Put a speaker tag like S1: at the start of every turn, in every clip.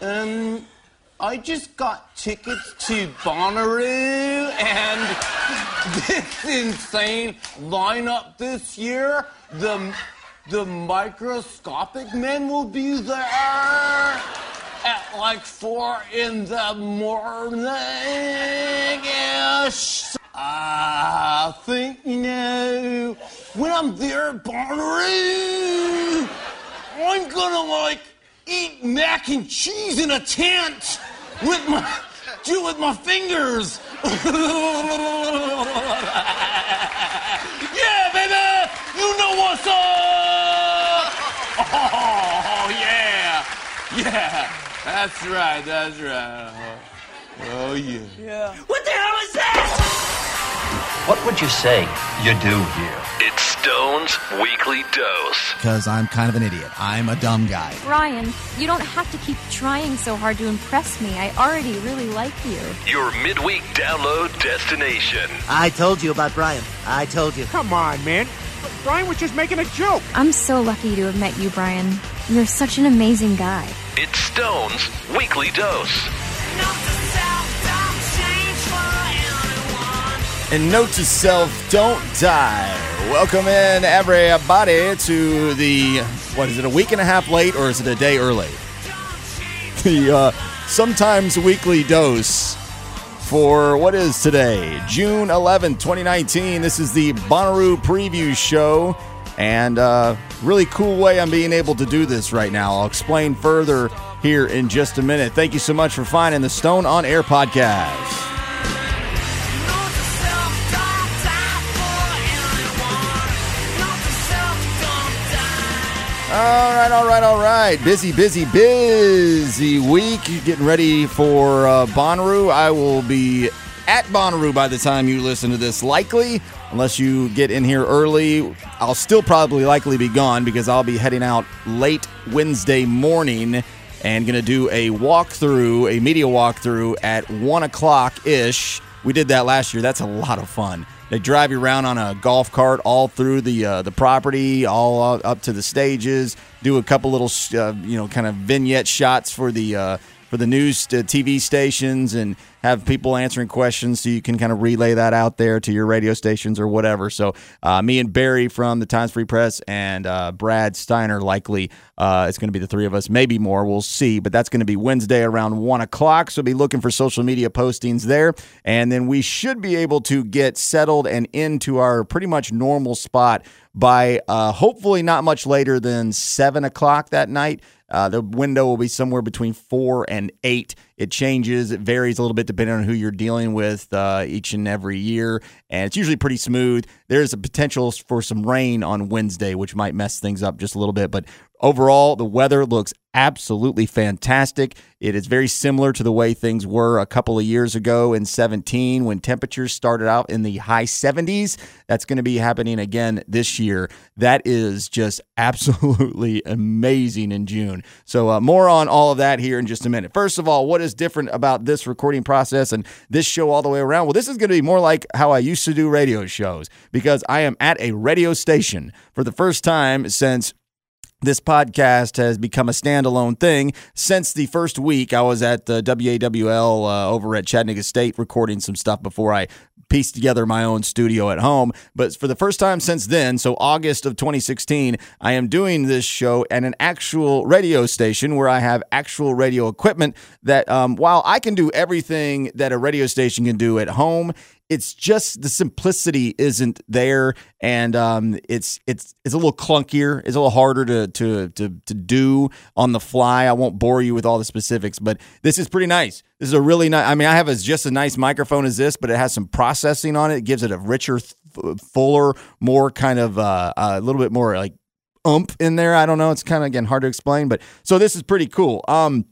S1: Um, I just got tickets to Bonnaroo and this insane lineup this year. The the microscopic men will be there at like four in the morning ish. I think you know when I'm there at Bonnaroo, I'm gonna like eat mac and cheese in a tent with my do it with my fingers. yeah, baby, you know what's up. Oh yeah, yeah, that's right, that's right. Oh yeah. yeah.
S2: What the hell is that?
S3: What would you say you do here?
S4: It's Stone's Weekly Dose.
S5: Because I'm kind of an idiot. I'm a dumb guy.
S6: Brian, you don't have to keep trying so hard to impress me. I already really like you.
S4: Your midweek download destination.
S7: I told you about Brian. I told you.
S8: Come on, man. Brian was just making a joke.
S6: I'm so lucky to have met you, Brian. You're such an amazing guy.
S4: It's Stone's Weekly Dose.
S5: And note to self, don't die. Welcome in, everybody, to the, what is it, a week and a half late or is it a day early? The uh, sometimes weekly dose for what is today, June 11, 2019. This is the Bonnaroo preview show. And uh, really cool way I'm being able to do this right now. I'll explain further here in just a minute. Thank you so much for finding the Stone on Air podcast. All right, all right, all right. Busy, busy, busy week. Getting ready for uh, Bonnaroo. I will be at Bonnaroo by the time you listen to this, likely. Unless you get in here early, I'll still probably likely be gone because I'll be heading out late Wednesday morning and going to do a walkthrough, a media walkthrough at 1 o'clock ish. We did that last year. That's a lot of fun. They drive you around on a golf cart all through the uh, the property, all up to the stages. Do a couple little, uh, you know, kind of vignette shots for the uh, for the news uh, TV stations, and have people answering questions so you can kind of relay that out there to your radio stations or whatever. So, uh, me and Barry from the Times Free Press and uh, Brad Steiner likely uh, it's going to be the three of us, maybe more. We'll see. But that's going to be Wednesday around one o'clock. So be looking for social media postings there, and then we should be able to get settled and into our pretty much normal spot by uh, hopefully not much later than seven o'clock that night. Uh, the window will be somewhere between four and eight. It changes, it varies a little bit depending on who you're dealing with uh, each and every year, and it's usually pretty smooth. There's a potential for some rain on Wednesday, which might mess things up just a little bit, but overall, the weather looks absolutely fantastic. It is very similar to the way things were a couple of years ago in 17 when temperatures started out in the high 70s. That's going to be happening again this year. That is just absolutely amazing in June. So, uh, more on all of that here in just a minute. First of all, what is different about this recording process and this show all the way around? Well, this is going to be more like how I used to do radio shows because I am at a radio station for the first time since this podcast has become a standalone thing since the first week I was at the WAWL uh, over at Chattanooga State recording some stuff before I pieced together my own studio at home. But for the first time since then, so August of 2016, I am doing this show at an actual radio station where I have actual radio equipment that, um, while I can do everything that a radio station can do at home, it's just the simplicity isn't there, and um, it's it's it's a little clunkier. It's a little harder to to to to do on the fly. I won't bore you with all the specifics, but this is pretty nice. This is a really nice. I mean, I have a, just a nice microphone as this, but it has some processing on it. It gives it a richer, fuller, more kind of uh, a little bit more like ump in there. I don't know. It's kind of again hard to explain, but so this is pretty cool. Um,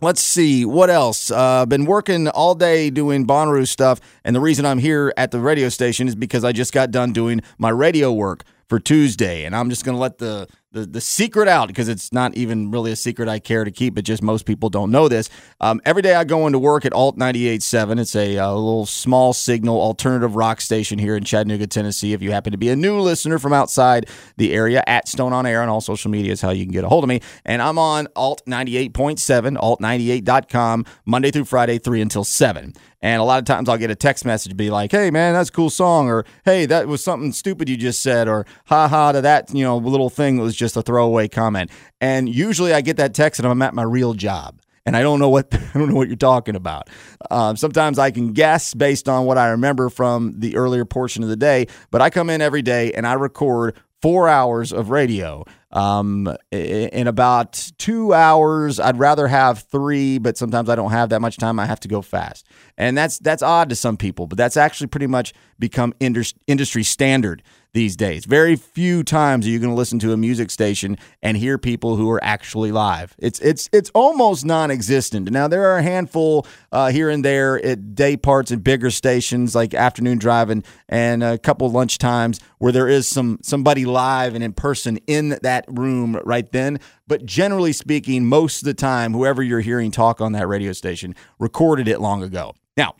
S5: Let's see what else. Uh, been working all day doing Bonnaroo stuff, and the reason I'm here at the radio station is because I just got done doing my radio work for Tuesday, and I'm just gonna let the the, the secret out because it's not even really a secret I care to keep, but just most people don't know this. Um, every day I go into work at Alt 98.7. It's a, a little small signal alternative rock station here in Chattanooga, Tennessee. If you happen to be a new listener from outside the area, at Stone on Air on all social media is how you can get a hold of me. And I'm on Alt 98.7, alt98.com, Monday through Friday, 3 until 7. And a lot of times I'll get a text message be like, hey, man, that's a cool song. Or, hey, that was something stupid you just said. Or, ha ha to that, you know, little thing that was just a throwaway comment. And usually I get that text and I'm at my real job. And I don't know what I don't know what you're talking about. Um, sometimes I can guess based on what I remember from the earlier portion of the day, but I come in every day and I record four hours of radio. Um, in about two hours, I'd rather have three, but sometimes I don't have that much time. I have to go fast, and that's that's odd to some people, but that's actually pretty much become industry standard these days. Very few times are you going to listen to a music station and hear people who are actually live. It's it's it's almost non-existent. Now there are a handful uh, here and there at day parts and bigger stations like afternoon driving and a couple lunch times where there is some somebody live and in person in that room right then. But generally speaking, most of the time, whoever you're hearing talk on that radio station recorded it long ago. Now,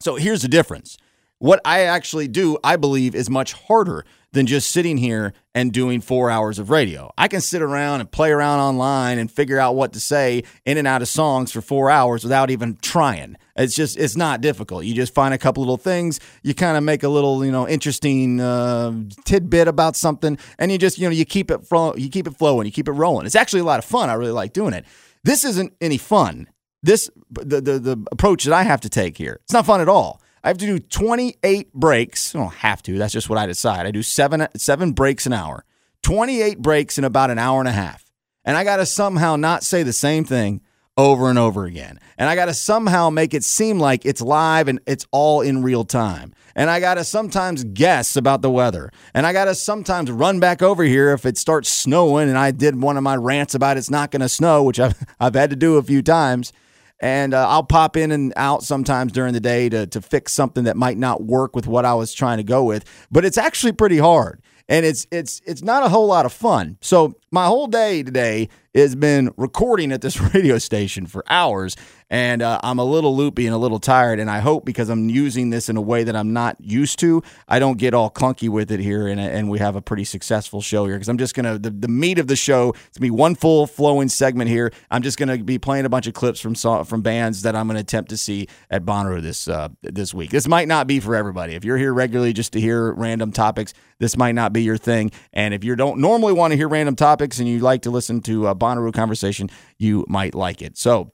S5: so here's the difference what I actually do, I believe, is much harder than just sitting here and doing four hours of radio. I can sit around and play around online and figure out what to say in and out of songs for four hours without even trying. It's just, it's not difficult. You just find a couple little things, you kind of make a little, you know, interesting uh, tidbit about something, and you just, you know, you keep it flow, you keep it flowing, you keep it rolling. It's actually a lot of fun. I really like doing it. This isn't any fun. This the the, the approach that I have to take here. It's not fun at all. I have to do 28 breaks. I don't have to. That's just what I decide. I do seven seven breaks an hour. 28 breaks in about an hour and a half. And I got to somehow not say the same thing over and over again. And I got to somehow make it seem like it's live and it's all in real time. And I got to sometimes guess about the weather. And I got to sometimes run back over here if it starts snowing and I did one of my rants about it's not going to snow, which I've, I've had to do a few times and uh, I'll pop in and out sometimes during the day to to fix something that might not work with what I was trying to go with. But it's actually pretty hard, and it's it's it's not a whole lot of fun. So my whole day today has been recording at this radio station for hours and uh, I'm a little loopy and a little tired. And I hope because I'm using this in a way that I'm not used to, I don't get all clunky with it here, and, and we have a pretty successful show here. Because I'm just gonna the, the meat of the show. It's gonna be one full flowing segment here. I'm just gonna be playing a bunch of clips from from bands that I'm gonna attempt to see at Bonnaroo this uh, this week. This might not be for everybody. If you're here regularly just to hear random topics, this might not be your thing. And if you don't normally want to hear random topics and you like to listen to a Bonnaroo conversation, you might like it. So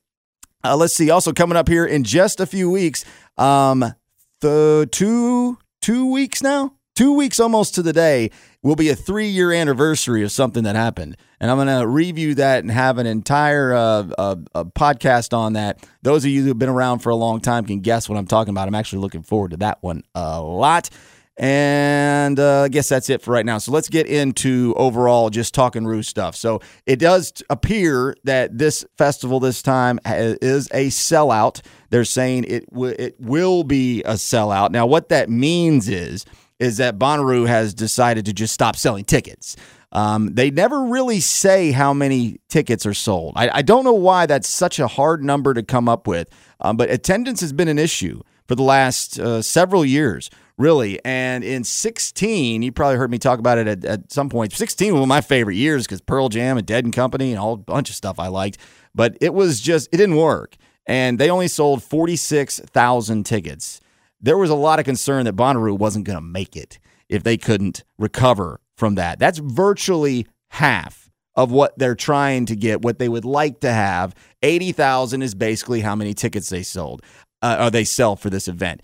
S5: uh, let's see. Also coming up here in just a few weeks, um, the two two weeks now, two weeks almost to the day will be a three year anniversary of something that happened, and I'm going to review that and have an entire uh, uh, podcast on that. Those of you who've been around for a long time can guess what I'm talking about. I'm actually looking forward to that one a lot. And uh, I guess that's it for right now. So let's get into overall just talking Roo stuff. So it does appear that this festival this time is a sellout. They're saying it w- it will be a sellout. Now, what that means is is that Bonnaroo has decided to just stop selling tickets. Um, they never really say how many tickets are sold. I, I, don't know why that's such a hard number to come up with, um, but attendance has been an issue for the last uh, several years really. And in 16, you probably heard me talk about it at, at some point. 16 was one of my favorite years because Pearl Jam and Dead and Company and a bunch of stuff I liked. But it was just, it didn't work. And they only sold 46,000 tickets. There was a lot of concern that Bonnaroo wasn't going to make it if they couldn't recover from that. That's virtually half of what they're trying to get, what they would like to have. 80,000 is basically how many tickets they sold, uh, or they sell for this event.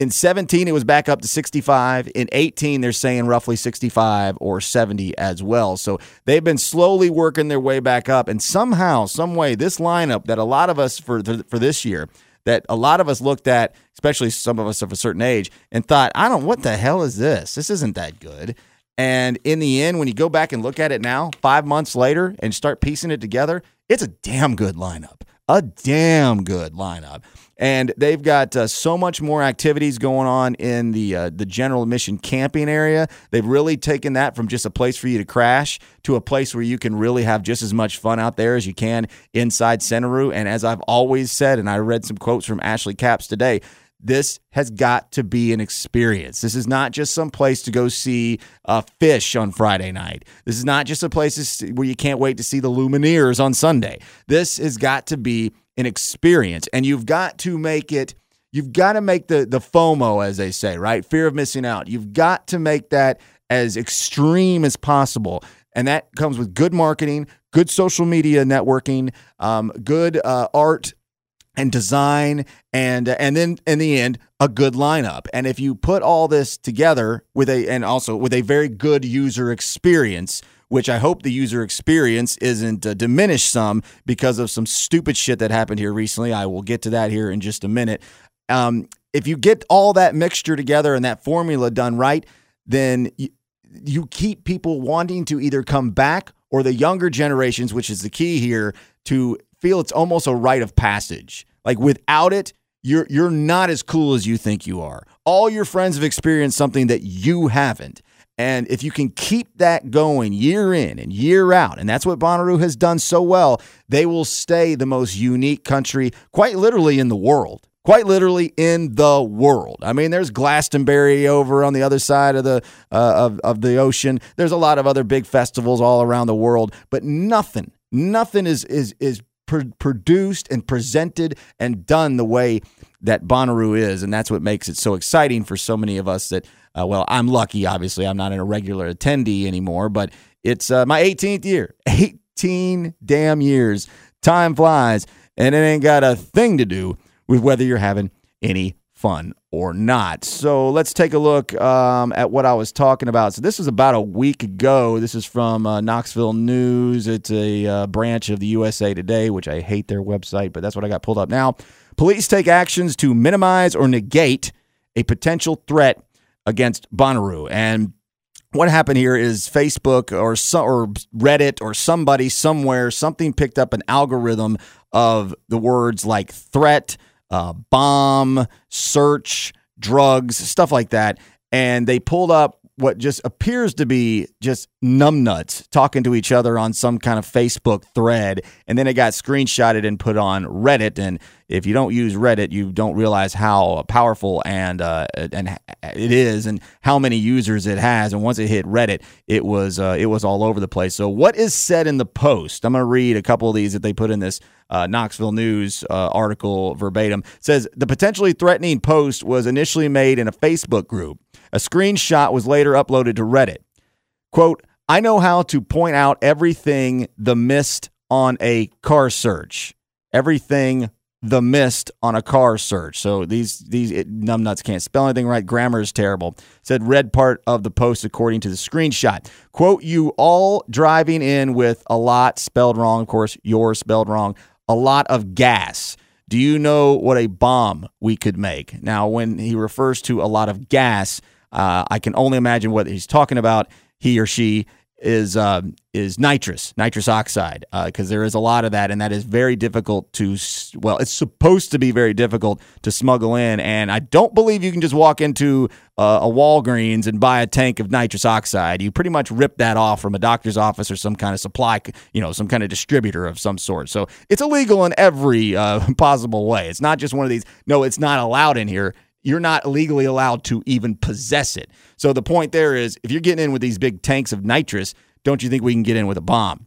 S5: In 17, it was back up to 65. In 18, they're saying roughly 65 or 70 as well. So they've been slowly working their way back up. And somehow, some way, this lineup that a lot of us for for this year, that a lot of us looked at, especially some of us of a certain age, and thought, I don't, what the hell is this? This isn't that good. And in the end, when you go back and look at it now, five months later, and start piecing it together, it's a damn good lineup. A damn good lineup. And they've got uh, so much more activities going on in the uh, the general admission camping area. They've really taken that from just a place for you to crash to a place where you can really have just as much fun out there as you can inside Centeroo. And as I've always said, and I read some quotes from Ashley Capps today, this has got to be an experience. This is not just some place to go see uh, Phish on Friday night. This is not just a place where you can't wait to see the Lumineers on Sunday. This has got to be an experience, and you've got to make it. You've got to make the the FOMO, as they say, right? Fear of missing out. You've got to make that as extreme as possible, and that comes with good marketing, good social media networking, um, good uh, art and design and and then in the end a good lineup and if you put all this together with a and also with a very good user experience which I hope the user experience isn't uh, diminished some because of some stupid shit that happened here recently. I will get to that here in just a minute. Um, if you get all that mixture together and that formula done right, then you keep people wanting to either come back or the younger generations, which is the key here, to feel it's almost a rite of passage. Like without it, you're you're not as cool as you think you are. All your friends have experienced something that you haven't. And if you can keep that going year in and year out, and that's what Bonnaroo has done so well, they will stay the most unique country, quite literally in the world. Quite literally in the world. I mean, there's Glastonbury over on the other side of the uh, of of the ocean. There's a lot of other big festivals all around the world, but nothing, nothing is is is pr- produced and presented and done the way that Bonnaroo is, and that's what makes it so exciting for so many of us that uh, well, I'm lucky, obviously. I'm not a regular attendee anymore, but it's uh, my 18th year. 18 damn years. Time flies, and it ain't got a thing to do with whether you're having any fun or not. So let's take a look um, at what I was talking about. So this was about a week ago. This is from uh, Knoxville News. It's a uh, branch of the USA Today, which I hate their website, but that's what I got pulled up now. Police take actions to minimize or negate a potential threat against Bonnaroo. And what happened here is Facebook or so, or Reddit or somebody somewhere something picked up an algorithm of the words like threat, uh, bomb, search, drugs, stuff like that, and they pulled up what just appears to be just numbnuts talking to each other on some kind of Facebook thread. And then it got screenshotted and put on Reddit. And if you don't use Reddit, you don't realize how powerful and uh, and it is, and how many users it has. And once it hit Reddit, it was uh, it was all over the place. So what is said in the post? I'm going to read a couple of these that they put in this uh, Knoxville News uh, article verbatim. Says the potentially threatening post was initially made in a Facebook group. A screenshot was later uploaded to Reddit. Quote, I know how to point out everything the missed on a car search. Everything the missed on a car search. So these these it, numbnuts can't spell anything right. Grammar is terrible. Said red part of the post according to the screenshot. Quote you all driving in with a lot spelled wrong. Of course, yours spelled wrong. A lot of gas. Do you know what a bomb we could make? Now, when he refers to a lot of gas, uh, I can only imagine what he's talking about. He or she is uh, is nitrous, nitrous oxide, because uh, there is a lot of that, and that is very difficult to. Well, it's supposed to be very difficult to smuggle in, and I don't believe you can just walk into uh, a Walgreens and buy a tank of nitrous oxide. You pretty much rip that off from a doctor's office or some kind of supply, you know, some kind of distributor of some sort. So it's illegal in every uh, possible way. It's not just one of these. No, it's not allowed in here you're not legally allowed to even possess it. So the point there is if you're getting in with these big tanks of nitrous, don't you think we can get in with a bomb?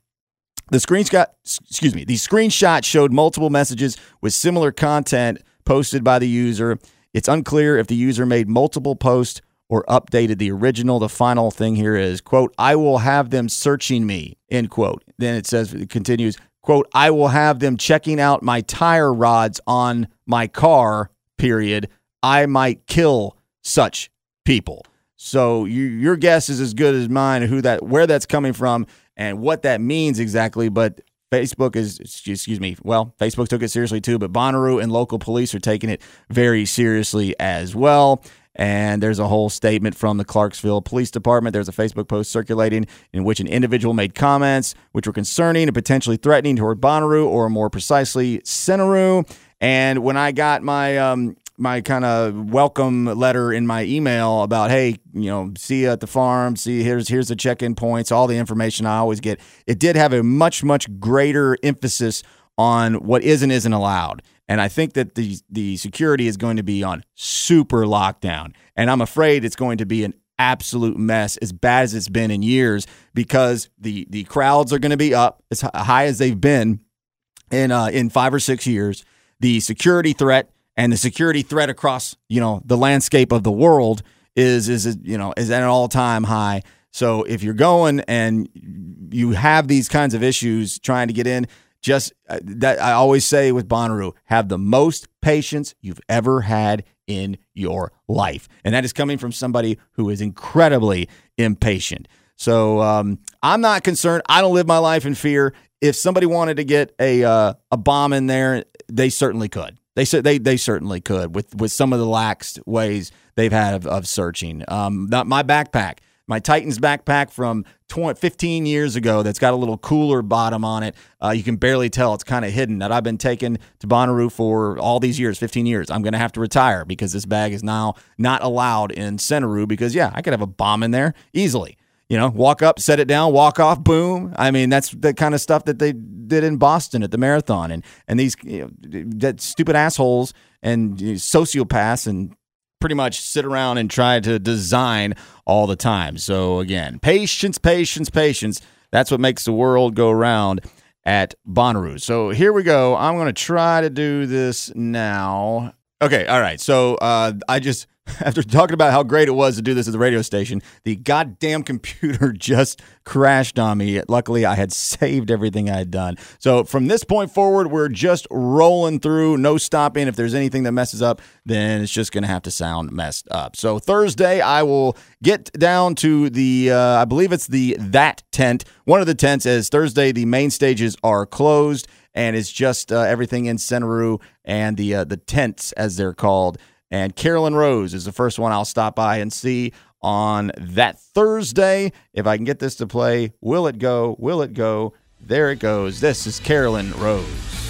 S5: The screenshot, excuse me, the screenshot showed multiple messages with similar content posted by the user. It's unclear if the user made multiple posts or updated the original. The final thing here is, quote, I will have them searching me, end quote. Then it says, it continues, quote, I will have them checking out my tire rods on my car, period. I might kill such people. So you, your guess is as good as mine who that where that's coming from and what that means exactly. But Facebook is excuse me. Well, Facebook took it seriously too, but Bonnaroo and local police are taking it very seriously as well. And there's a whole statement from the Clarksville Police Department. There's a Facebook post circulating in which an individual made comments which were concerning and potentially threatening toward Bonnaroo, or more precisely, Centeroo. And when I got my um, my kind of welcome letter in my email about hey you know see you at the farm see here's here's the check-in points all the information i always get. It did have a much much greater emphasis on what is and isn't allowed. And i think that the the security is going to be on super lockdown. And i'm afraid it's going to be an absolute mess as bad as it's been in years because the the crowds are going to be up as high as they've been in uh, in 5 or 6 years. The security threat and the security threat across you know the landscape of the world is is you know is at an all time high. So if you're going and you have these kinds of issues trying to get in, just uh, that I always say with Bonnaroo, have the most patience you've ever had in your life, and that is coming from somebody who is incredibly impatient. So um, I'm not concerned. I don't live my life in fear. If somebody wanted to get a uh, a bomb in there, they certainly could. They said they they certainly could with with some of the lax ways they've had of, of searching. Um, not my backpack, my Titans backpack from 20, 15 years ago that's got a little cooler bottom on it. Uh, you can barely tell it's kind of hidden. That I've been taking to Bonnaroo for all these years, 15 years. I'm going to have to retire because this bag is now not allowed in Centeroo because yeah, I could have a bomb in there easily. You know, walk up, set it down, walk off, boom. I mean, that's the kind of stuff that they did in Boston at the marathon, and and these you know, that stupid assholes and you know, sociopaths and pretty much sit around and try to design all the time. So again, patience, patience, patience. That's what makes the world go round at Bonnaroo. So here we go. I'm going to try to do this now. Okay, all right. So uh, I just after talking about how great it was to do this at the radio station, the goddamn computer just crashed on me. Luckily, I had saved everything I had done. So from this point forward, we're just rolling through, no stopping. If there's anything that messes up, then it's just going to have to sound messed up. So Thursday, I will get down to the, uh, I believe it's the That tent. One of the tents, as Thursday, the main stages are closed and it's just uh, everything in Centeroo and the uh, the tents as they're called. And Caroline Rose is the first one I'll stop by and see on that Thursday. If I can get this to play, will it go? Will it go? There it goes. This is Caroline Rose.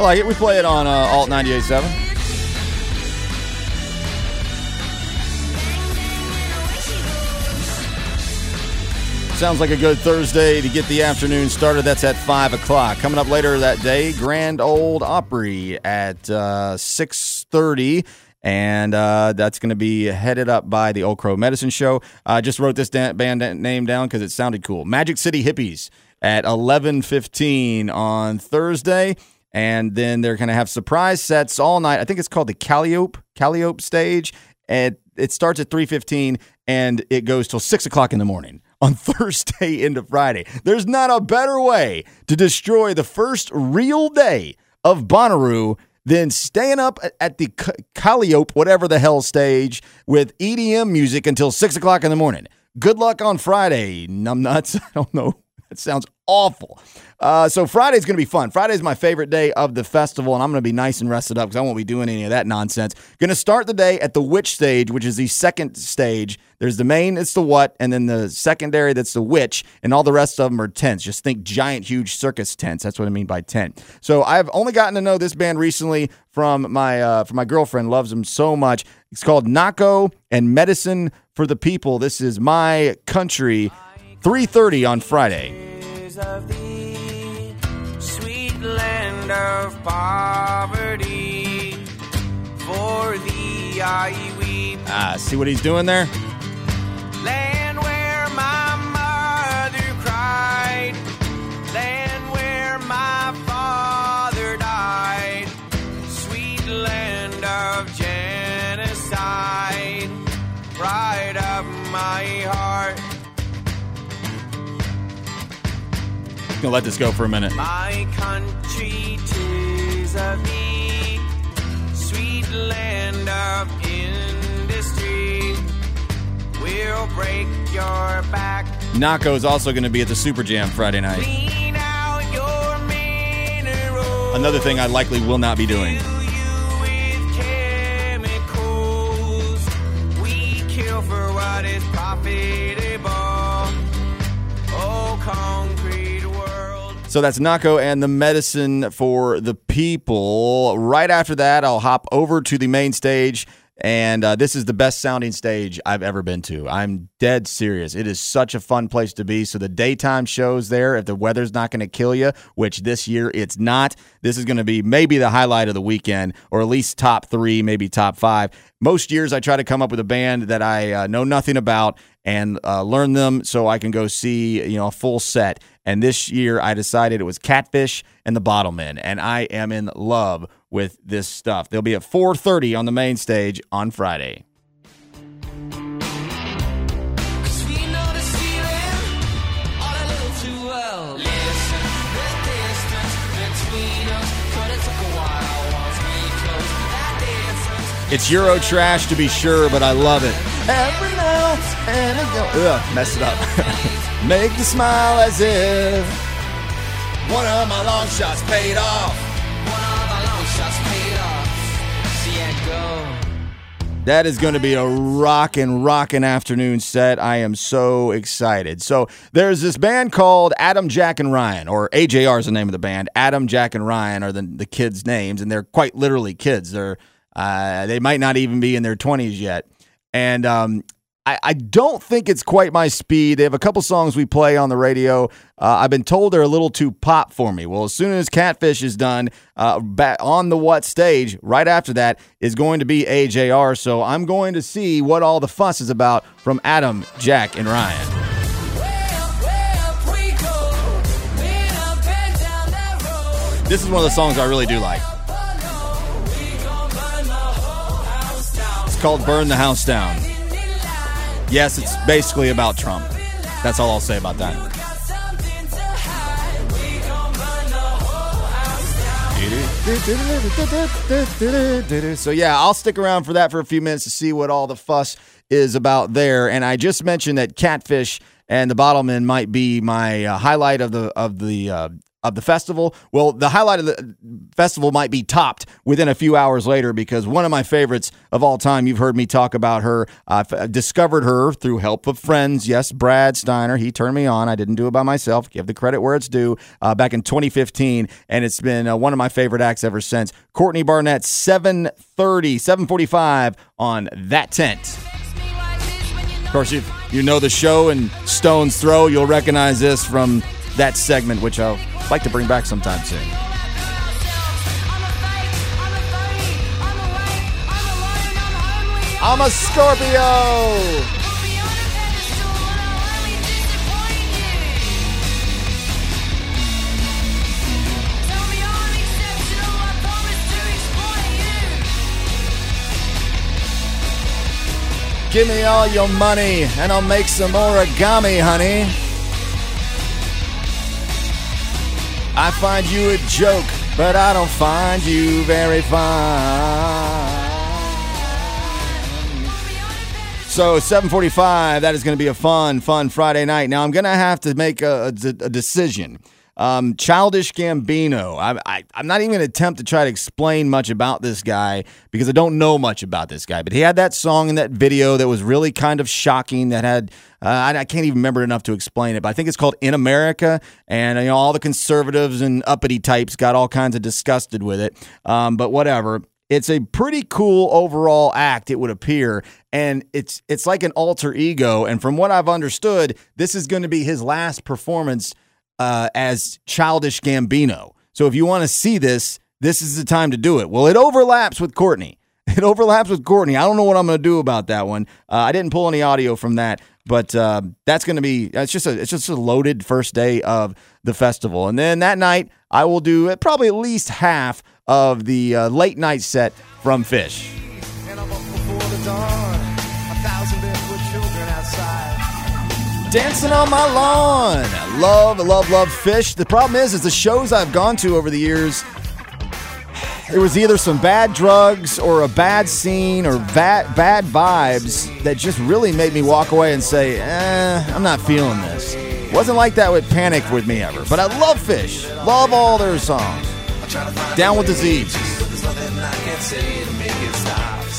S2: I like
S5: it. We play it on uh, Alt 98.7. Sounds like a good Thursday to get the afternoon started. That's at 5 o'clock. Coming up later that day, Grand Ole Opry at uh, 6.30. And uh, that's going to be headed up by the Old Crow Medicine Show. I just wrote this da- band name down because it sounded cool. Magic City Hippies at 11.15 on Thursday. And then they're going to have surprise sets all night. I think it's called the Kalliope, Kalliope stage. And it starts at 3.15 and it goes till 6 o'clock in the morning on Thursday into Friday. There's not a better way to destroy the first real day of Bonnaroo than staying up at- the Kalliope, whatever the hell stage, with EDM music until 6 o'clock in the morning. Good luck on Friday, numbnuts. I don't know. That sounds awful. Uh, so Friday's going to be fun. Friday's my favorite day of the festival, and I'm going to be nice and rested up because I won't be doing any of that nonsense. Going to start the day at the Which stage, which is the second stage. There's the main, it's the what, and then the secondary, that's the Which, and all the rest of them are tents. Just think giant, huge circus tents. That's what I mean by tent. So I've only gotten to know this band recently from my uh, from my girlfriend. Loves them so much. It's called Nahko and Medicine for the People. This is my country. 3:30 on Friday.
S9: Of land of poverty. For thee I weep,
S5: Ah, see what he's doing there?
S9: land where my mother cried, land where my father died, sweet land of genocide, pride of my heart.
S5: I'm gonna let this go for a minute.
S9: My We'll break your back,
S5: Nahko is also going to be at the Super Jam Friday night.
S9: clean out your minerals.
S5: Another thing I likely will not be doing.
S9: Fill you with chemicals. We kill for what is profitable. Oh.
S5: So that's Nahko and the medicine for the people. Right after that, I'll hop over to the main stage. And uh, this is the best sounding stage I've ever been to. I'm dead serious. It is such a fun place to be. So, the daytime shows there, if the weather's not going to kill you, which this year it's not, this is going to be maybe the highlight of the weekend, or at least top three, maybe top five. Most years, I try to come up with a band that I uh, know nothing about and uh, learn them so I can go see you know a full set. And this year, I decided it was Catfish and the Bottlemen, and I am in love with this stuff. They'll be at 4:30 on the main stage on Friday. It's Euro trash to be sure, but I love it. Every now and again, ugh, messed it up. Make the smile as if one of my long shots paid off. That is going to be a rockin' rockin' afternoon set. I am so excited. So there's this band called Adam, Jack, and Ryan, or AJR is the name of the band. Adam, Jack, and Ryan are the the kids' names, and they're quite literally kids. They're uh, they might not even be in their twenties yet, and um, I, I don't think it's quite my speed. They have a couple songs we play on the radio. Uh, I've been told they're a little too pop for me. Well, as soon as Catfish is done, uh, on the what stage, right after that is going to be AJR. So I'm going to see what all the fuss is about from Adam, Jack, and Ryan. This is one of the songs I really do like. It's called Burn the House Down. Yes, it's basically about Trump. That's all I'll say about that. So yeah, I'll stick around for that for a few minutes to see what all the fuss is about there. And I just mentioned that Catfish and the Bottlemen might be my uh, highlight of the of the uh, of the festival. Well, the highlight of the festival might be topped within a few hours later because one of my favorites of all time. You've heard me talk about her. I've uh, discovered her through help of friends. Yes, Brad Steiner. He turned me on. I didn't do it by myself. Give the credit where it's due. Uh, back in 2015, and it's been uh, one of my favorite acts ever since. Courtney Barnett, 7:30, 7:45 on that tent. Of course, if you know the show and Stone's Throw, you'll recognize this from that segment, which I'll like to bring back sometime soon. I'm a Scorpio. Give me all your money and I'll make some origami, honey. I find you a joke, but I don't find you very fine. So 7:45. That is going to be a fun, fun Friday night. Now I'm going to have to make a, a, a decision. Um, Childish Gambino. I, I'm not even going to attempt to try to explain much about this guy because I don't know much about this guy. But he had that song in that video that was really kind of shocking. That had uh, I, I can't even remember enough to explain it. But I think it's called "In America," and you know all the conservatives and uppity types got all kinds of disgusted with it. Um, but whatever. It's a pretty cool overall act, it would appear, and it's it's like an alter ego. And from what I've understood, this is going to be his last performance uh, as Childish Gambino. So if you want to see this, this is the time to do it. Well, it overlaps with Courtney. It overlaps with Courtney. I don't know what I'm going to do about that one. Uh, I didn't pull any audio from that, but uh, that's going to be it's just a it's just a loaded first day of the festival, and then that night I will do probably at least half of the uh, late night set from
S9: Phish.
S5: Dancing on my lawn. I love, love, love Phish. The problem is, is the shows I've gone to over the years, it was either some bad drugs or a bad scene or bad, bad vibes that just really made me walk away and say, eh, I'm not feeling this. Wasn't like that with Panic with me ever. But I love Phish. Love all their songs. Down with disease.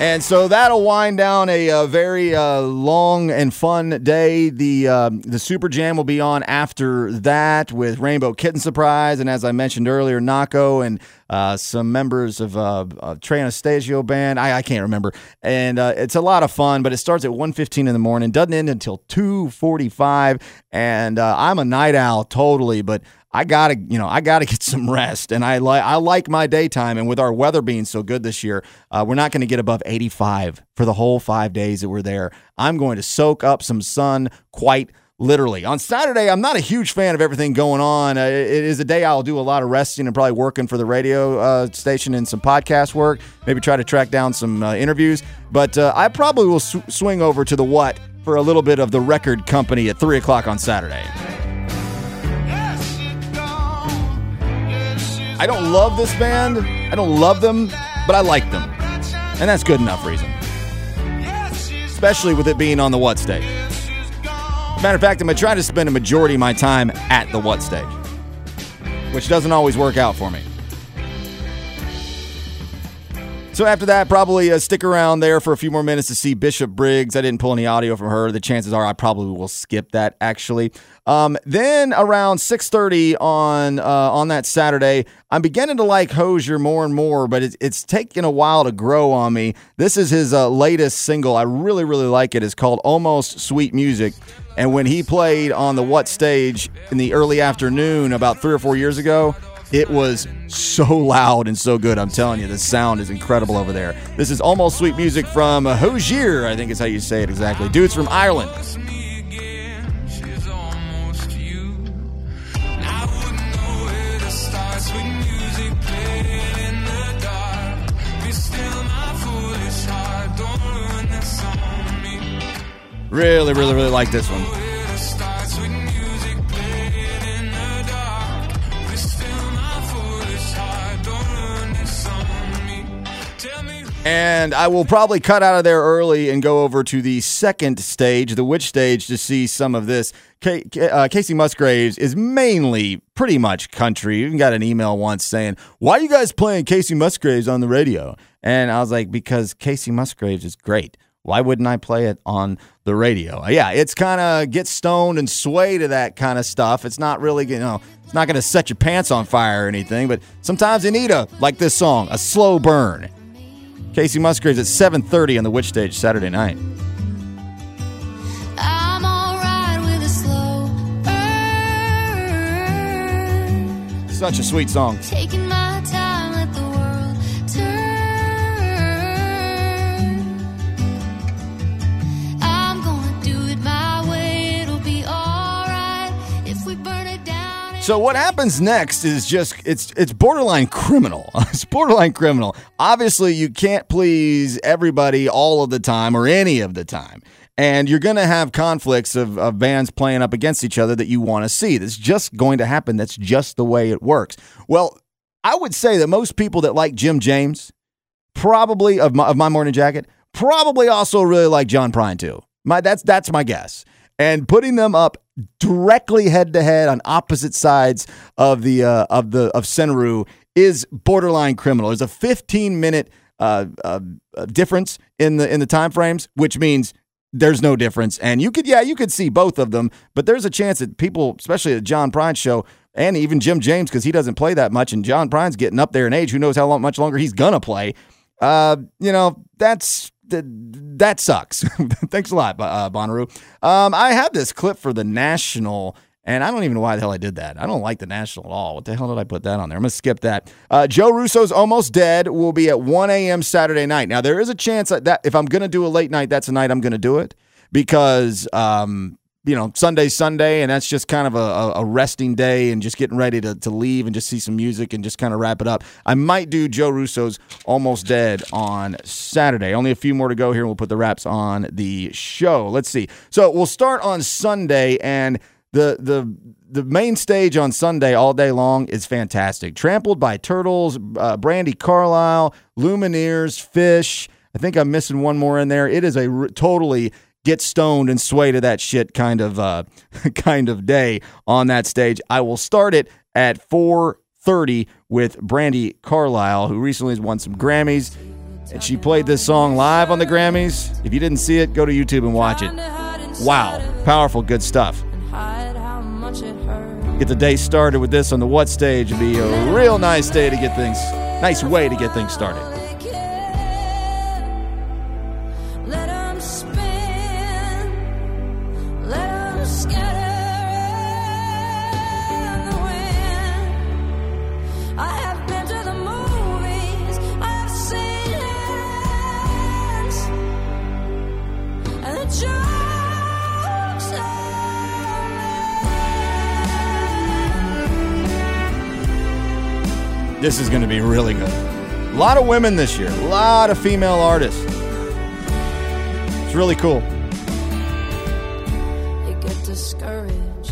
S5: And so that'll wind down a, uh very uh, long and fun day. The uh, the Super Jam will be on after that with Rainbow Kitten Surprise, and as I mentioned earlier, Nahko and uh, some members of uh, of Trey Anastasio band. I, I can't remember, and uh, it's a lot of fun. But it starts at 1.15 in the morning, doesn't end until two forty five, and uh, I'm a night owl totally, but. I gotta, you know, I gotta get some rest, and I like I like my daytime. And with our weather being so good this year, uh, we're not going to get above 85 for the whole five days that we're there. I'm going to soak up some sun quite literally. On Saturday, I'm not a huge fan of everything going on. Uh, it is a day I'll do a lot of resting and probably working for the radio uh, station and some podcast work. Maybe try to track down some uh, interviews. But uh, I probably will sw- swing over to the what for a little bit of the record company at three o'clock on Saturday. I don't love this band. I don't love them, but I like them. And that's good enough reason. Especially with it being on the what stage. Matter of fact, I'm to try to spend a majority of my time at the what stage, which doesn't always work out for me. So after that, probably uh, stick around there for a few more minutes to see Bishop Briggs. I didn't pull any audio from her. The chances are I probably will skip that actually. Um, then around 6:30 on uh, on that Saturday, I'm beginning to like Hozier more and more, but it's it's taken a while to grow on me. This is his uh, latest single. I really really like it. It's called Almost Sweet Music. And when he played on the What stage in the early afternoon about three or four years ago, it was so loud and so good. I'm telling you, the sound is incredible over there. This is almost sweet music from Hozier, I think is how you say it exactly. Dude's from Ireland. Really, really, really like this one. And I will probably cut out of there early and go over to the second stage, the which stage, to see some of this. K- uh, Kacey Musgraves is mainly pretty much country. Even got an email once saying, Why are you guys playing Kacey Musgraves on the radio? And I was like, Because Kacey Musgraves is great. Why wouldn't I play it on the radio? Yeah, it's kind of get stoned and sway to that kind of stuff. It's not really, you know, it's not going to set your pants on fire or anything, but sometimes you need a, like this song, a slow burn. Kacey Musgraves at 7:30 on the Which Stage Saturday night.
S2: I'm alright with a slow burn.
S5: Such a sweet song. So what happens next is just it's it's borderline criminal. it's borderline criminal. Obviously, you can't please everybody all of the time or any of the time. And you're going to have conflicts of, of bands playing up against each other that you want to see. That's just going to happen. That's just the way it works. Well, I would say that most people that like Jim James, probably of my, of my morning jacket, probably also really like John Prine too. My that's that's my guess. And putting them up directly head to head on opposite sides of the uh, of the of Centeroo is borderline criminal. There's a 15 minute uh, uh, difference in the in the time frames, which means there's no difference. And you could yeah you could see both of them, but there's a chance that people, especially at John Prine show. And even Jim James, because he doesn't play that much, and John Prine's getting up there in age. Who knows how long, much longer he's gonna play? Uh, you know, that's that, sucks. Thanks a lot, uh, Bonnaroo. Um, I have this clip for the National, and I don't even know why the hell I did that. I don't like the National at all. What the hell did I put that on there? I'm gonna skip that. Uh, Joe Russo's Almost Dead will be at 1 a.m. Saturday night. Now there is a chance that, that if I'm gonna do a late night, that's a night I'm gonna do it because um, you know, Sunday, Sunday, and that's just kind of a, a, resting day and just getting ready to, to leave and just see some music and just kind of wrap it up. I might do Joe Russo's Almost Dead on Saturday. Only a few more to go here, and we'll put the wraps on the show. Let's see. So we'll start on Sunday, and the the the main stage on Sunday all day long is fantastic. Trampled by Turtles, uh, Brandi Carlile, Lumineers, Phish. I think I'm missing one more in there. It is a r- totally get stoned and sway to that shit kind of uh, kind of day on that stage. I will start it at 4:30 with Brandi Carlile, who recently has won some Grammys. And she played this song live on the Grammys. If you didn't see it, go to YouTube and watch it. Wow, powerful, good stuff. Get the day started with this on the What stage. It'd be a real nice day to get things, nice way to get things started. This is going to be really good. A lot of women this year, a lot of female artists. It's really cool.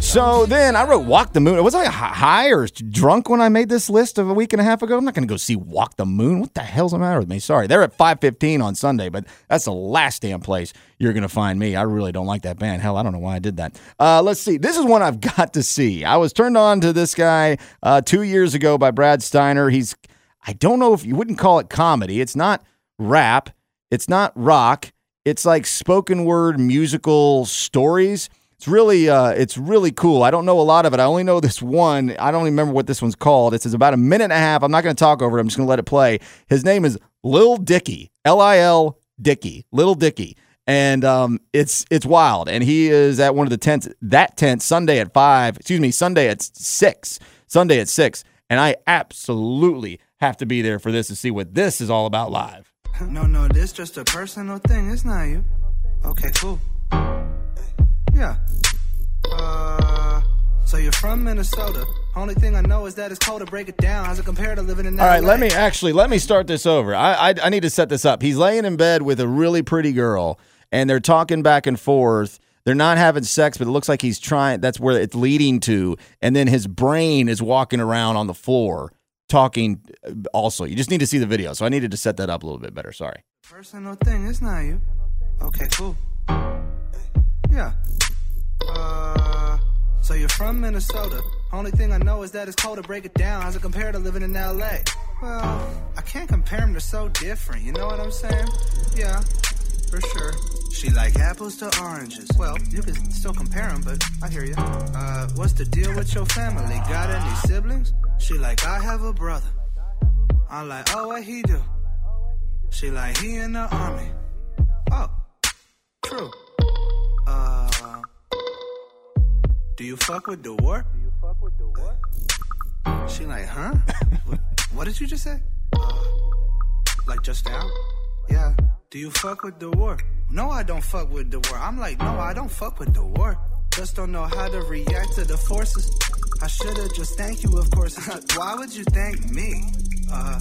S5: So then I wrote Walk the Moon. Was I high or drunk when I made this list of a week and a half ago? I'm not going to go see Walk the Moon. What the hell's the matter with me? Sorry. They're at 515 on Sunday, but that's the last damn place you're going to find me. I really don't like that band. Hell, I don't know why I did that. Uh, let's see. This is one I've got to see. I was turned on to this guy uh, two years ago by Brad Steiner. He's, I don't know if you wouldn't call it comedy. It's not rap. It's not rock. It's like spoken word musical stories. It's really, uh, it's really cool. I don't know a lot of it. I only know this one. I don't remember what this one's called. It's about a minute and a half. I'm not going to talk over it. I'm just going to let it play. His name is Lil Dicky, L I L Dicky, Little Dicky, and um, it's it's wild. And he is at one of the tents. That tent Sunday at five. Excuse me, Sunday at six. Sunday at six. And I absolutely have to be there for this to see what this is all about live.
S10: No, no, this just a personal thing. It's not you. Okay, cool. Yeah. Uh, so you're from Minnesota. Only thing I know is that it's cold to break it down. How's it compare to living in
S5: All right,
S10: LA?
S5: let me actually let me start this over. I, I I need to set this up. He's laying in bed with a really pretty girl, and they're talking back and forth. They're not having sex, but it looks like he's trying. That's where it's leading to. And then his brain is walking around on the floor talking. uh, Also, you just need to see the video. So I needed to set that up a little bit better. Sorry.
S10: Personal thing. It's not you. Okay, cool. Yeah. Uh, so you're from Minnesota. Only thing I know is that it's cold to break it down. How's it compare to living in LA? Well, I can't compare them. They're so different. You know what I'm saying? Yeah, for sure. She like apples to oranges. Well, you can still compare them, but I hear you. Uh, what's the deal with your family? Got any siblings? She like, I have a brother. I'm like, oh, what he do? She like, he in the army. Oh, true. Do you fuck with the war? Do you fuck with the war? She like, huh? what, what did you just say? Uh, like just now? Yeah. Do you fuck with the war? No, I don't fuck with the war. I'm like, no, I don't fuck with the war. Just don't know how to react to the forces. I should've just thanked you, of course. Why would you thank me? Uh,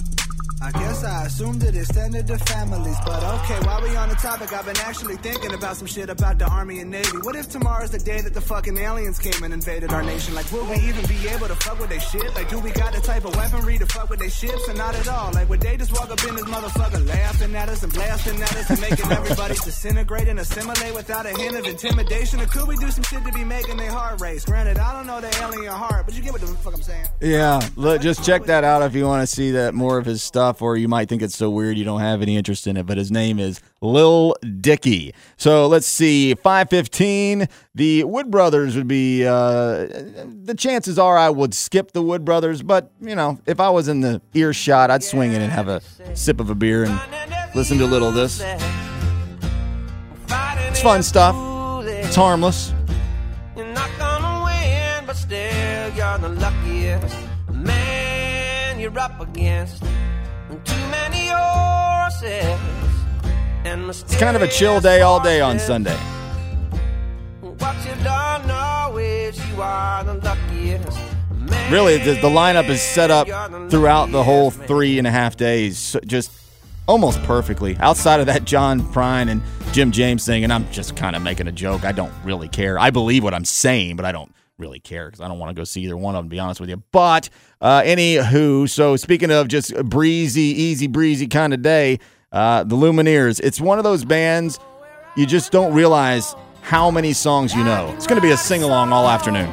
S10: I guess I assumed it extended to families, but okay, while we on the topic, I've been actually thinking about some shit about the Army and Navy. What if tomorrow's the day that the fucking aliens came and invaded our nation? Like, will we even be able to fuck with their shit? Like, do we got the type of weaponry to fuck with their ships? And not at all. Like, would they just walk up in this motherfucker laughing at us and blasting at us and making everybody disintegrate and assimilate without a hint of intimidation? Or could we do some shit to be making their heart race? Granted, I don't know the alien heart, but you get what the fuck I'm saying.
S5: Yeah, look, just check that out if you want to see that more of his stuff, or you might think it's so weird you don't have any interest in it. But his name is Lil Dicky. So let's see, five fifteen. The Wood Brothers would be. Uh, the chances are I would skip the Wood Brothers, but you know, if I was in the earshot, I'd swing in and have a sip of a beer and listen to a little of this. It's fun stuff. It's harmless.
S9: You're not gonna win, but still you're the luckiest man you're up against.
S5: It's kind of a chill day all day on Sunday.
S9: What what you don't know is you are the luckiest.
S5: Really, the, the lineup is set up throughout the whole three and a half days, so- just almost perfectly. Outside of that John Prine and Jim James thing, and I'm just kind of making a joke. I don't really care. I believe what I'm saying, but I don't really care because I don't want to go see either one of them. To be honest with you, but uh, anywho, so speaking of just breezy, easy breezy kind of day, uh, the Lumineers. It's one of those bands you just don't realize how many songs you know. It's going to be a sing along all afternoon.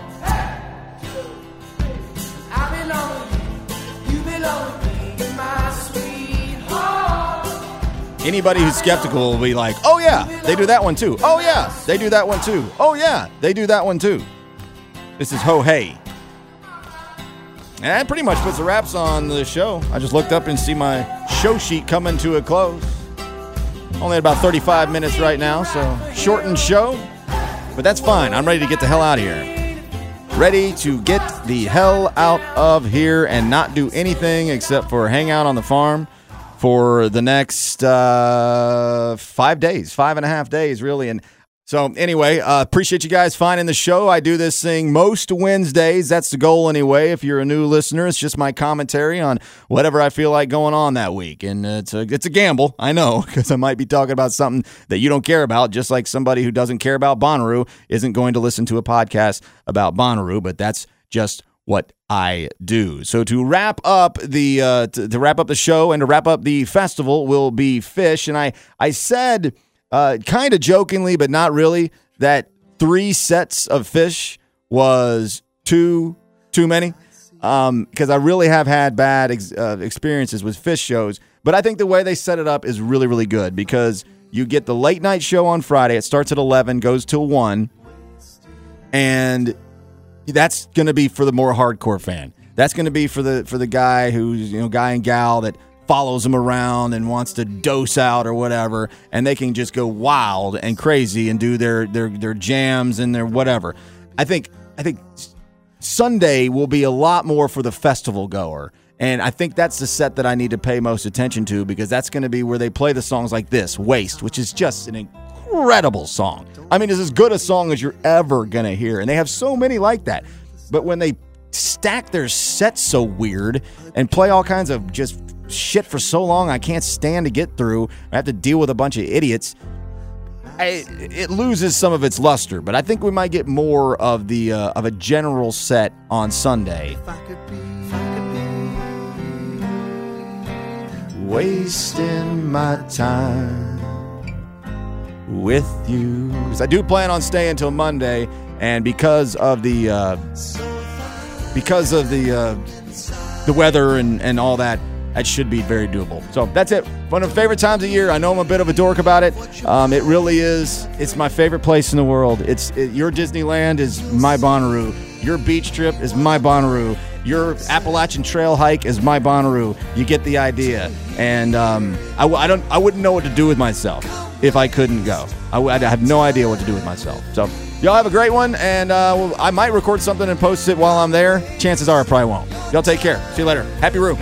S5: Anybody who's skeptical will be like, oh, yeah, they do that one too. Oh, yeah, they do that one too. Oh, yeah, they do that one too. This is Ho Hey. And that pretty much puts the wraps on the show. I just looked up and see my show sheet coming to a close. Only about 35 minutes right now, so shortened show. But that's fine. I'm ready to get the hell out of here. Ready to get the hell out of here and not do anything except for hang out on the farm for the next uh, five days, five and a half days, really. And so, anyway, uh, appreciate you guys finding the show. I do this thing most Wednesdays. That's the goal, anyway. If you're a new listener, it's just my commentary on whatever I feel like going on that week, and it's a it's a gamble. I know because I might be talking about something that you don't care about, just like somebody who doesn't care about Bonnaroo isn't going to listen to a podcast about Bonnaroo. But that's just what I do. So to wrap up the uh, to, to wrap up the show and to wrap up the festival will be Phish. And I I said uh, kind of jokingly, but not really, that three sets of Phish was too too many. Because I really have had bad ex- uh, experiences with Phish shows, but I think the way they set it up is really really good because you get the late night show on Friday. It starts at eleven, goes till one, and that's going to be for the more hardcore fan. That's going to be for the for the guy who's you know guy and gal that follows them around and wants to dose out or whatever, and they can just go wild and crazy and do their their their jams and their whatever. I think I think Sunday will be a lot more for the festival goer. And I think that's the set that I need to pay most attention to because that's going to be where they play the songs like this, Waste, which is just an incredible song. I mean, it's as good a song as you're ever going to hear. And they have so many like that. But when they stack their sets so weird and play all kinds of just shit for so long I can't stand to get through, I have to deal with a bunch of idiots. I, it loses some of its luster, but I think we might get more of the uh, of a general set on Sunday. Wasting my time with you. 'Cause I do plan on staying until Monday, and because of the uh, because of the uh, the weather and, and all that, that should be very doable. So that's it. One of my favorite times of year. I know I'm a bit of a dork about it. Um, it really is. It's my favorite place in the world. It's it, your Disneyland is my Bonnaroo. Your beach trip is my Bonnaroo. Your Appalachian Trail hike is my Bonnaroo. You get the idea. And um, I, I don't I wouldn't know what to do with myself if I couldn't go. I, I'd have no idea what to do with myself. So y'all have a great one, and uh, I might record something and post it while I'm there. Chances are I probably won't. Y'all take care. See you later. Happy Roo.